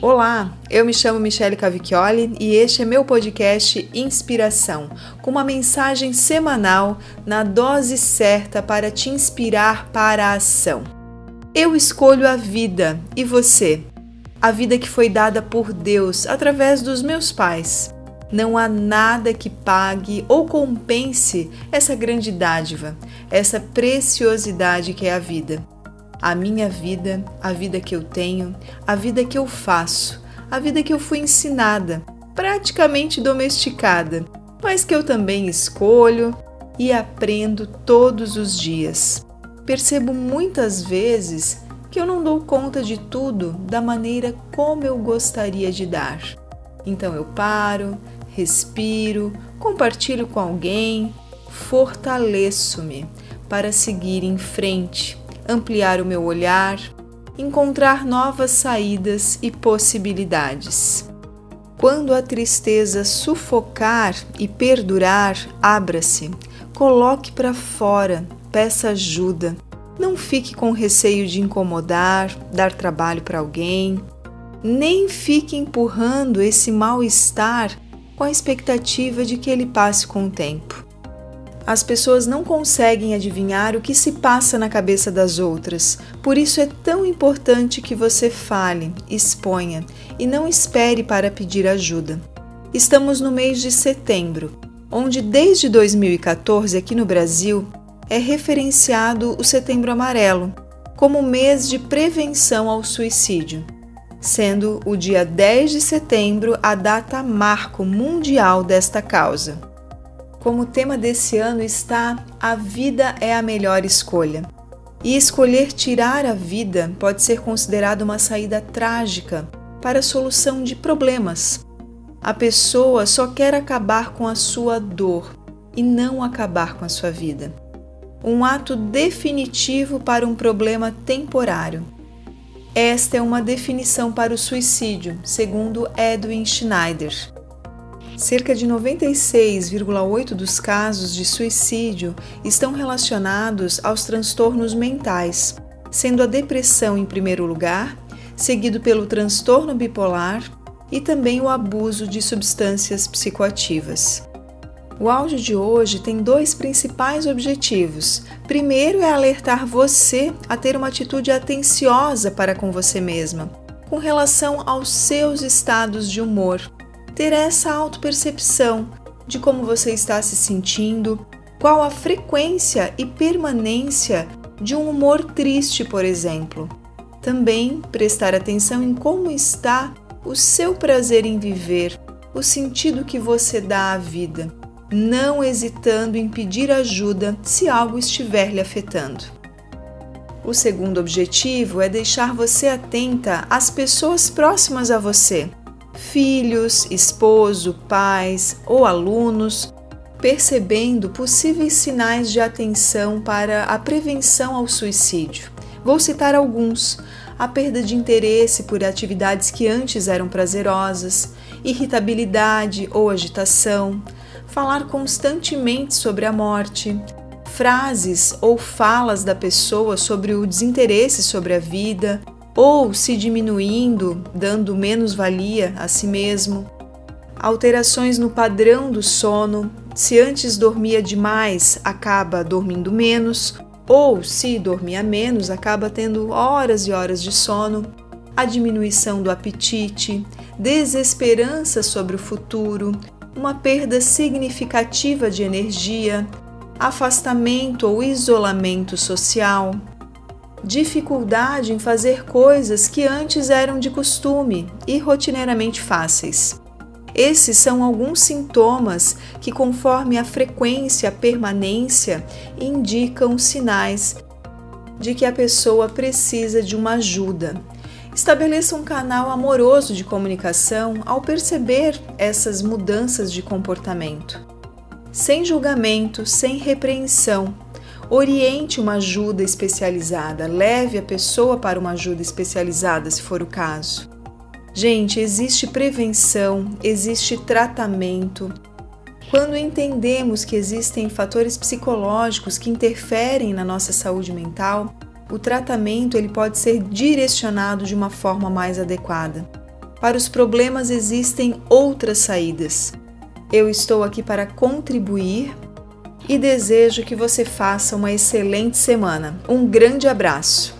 Olá, eu me chamo Michele Cavicchioli e este é meu podcast Inspiração, com uma mensagem semanal na dose certa para te inspirar para a ação. Eu escolho a vida e você? A vida que foi dada por Deus através dos meus pais. Não há nada que pague ou compense essa grande dádiva, essa preciosidade que é a vida a minha vida, a vida que eu tenho, a vida que eu faço, a vida que eu fui ensinada, praticamente domesticada, mas que eu também escolho e aprendo todos os dias. Percebo muitas vezes que eu não dou conta de tudo da maneira como eu gostaria de dar. Então eu paro, respiro, compartilho com alguém, fortaleço-me para seguir em frente ampliar o meu olhar, encontrar novas saídas e possibilidades. Quando a tristeza sufocar e perdurar, abra-se, coloque para fora, peça ajuda. Não fique com receio de incomodar, dar trabalho para alguém, nem fique empurrando esse mal-estar com a expectativa de que ele passe com o tempo as pessoas não conseguem adivinhar o que se passa na cabeça das outras. Por isso é tão importante que você fale, exponha e não espere para pedir ajuda. Estamos no mês de setembro, onde desde 2014 aqui no Brasil é referenciado o Setembro Amarelo como mês de prevenção ao suicídio, sendo o dia 10 de setembro a data marco mundial desta causa. Como tema desse ano está A Vida é a Melhor Escolha. E escolher tirar a vida pode ser considerado uma saída trágica para a solução de problemas. A pessoa só quer acabar com a sua dor e não acabar com a sua vida. Um ato definitivo para um problema temporário. Esta é uma definição para o suicídio, segundo Edwin Schneider. Cerca de 96,8% dos casos de suicídio estão relacionados aos transtornos mentais, sendo a depressão em primeiro lugar, seguido pelo transtorno bipolar e também o abuso de substâncias psicoativas. O áudio de hoje tem dois principais objetivos. Primeiro é alertar você a ter uma atitude atenciosa para com você mesma, com relação aos seus estados de humor ter essa autopercepção de como você está se sentindo, qual a frequência e permanência de um humor triste, por exemplo. Também prestar atenção em como está o seu prazer em viver, o sentido que você dá à vida, não hesitando em pedir ajuda se algo estiver lhe afetando. O segundo objetivo é deixar você atenta às pessoas próximas a você, filhos, esposo, pais ou alunos, percebendo possíveis sinais de atenção para a prevenção ao suicídio. Vou citar alguns: a perda de interesse por atividades que antes eram prazerosas, irritabilidade ou agitação, falar constantemente sobre a morte, frases ou falas da pessoa sobre o desinteresse sobre a vida, ou se diminuindo, dando menos valia a si mesmo. Alterações no padrão do sono, se antes dormia demais, acaba dormindo menos, ou se dormia menos, acaba tendo horas e horas de sono. A diminuição do apetite, desesperança sobre o futuro, uma perda significativa de energia, afastamento ou isolamento social, dificuldade em fazer coisas que antes eram de costume e rotineiramente fáceis. Esses são alguns sintomas que, conforme a frequência, a permanência, indicam sinais de que a pessoa precisa de uma ajuda. Estabeleça um canal amoroso de comunicação ao perceber essas mudanças de comportamento. Sem julgamento, sem repreensão, Oriente uma ajuda especializada, leve a pessoa para uma ajuda especializada, se for o caso. Gente, existe prevenção, existe tratamento. Quando entendemos que existem fatores psicológicos que interferem na nossa saúde mental, o tratamento ele pode ser direcionado de uma forma mais adequada. Para os problemas existem outras saídas. Eu estou aqui para contribuir e desejo que você faça uma excelente semana. Um grande abraço!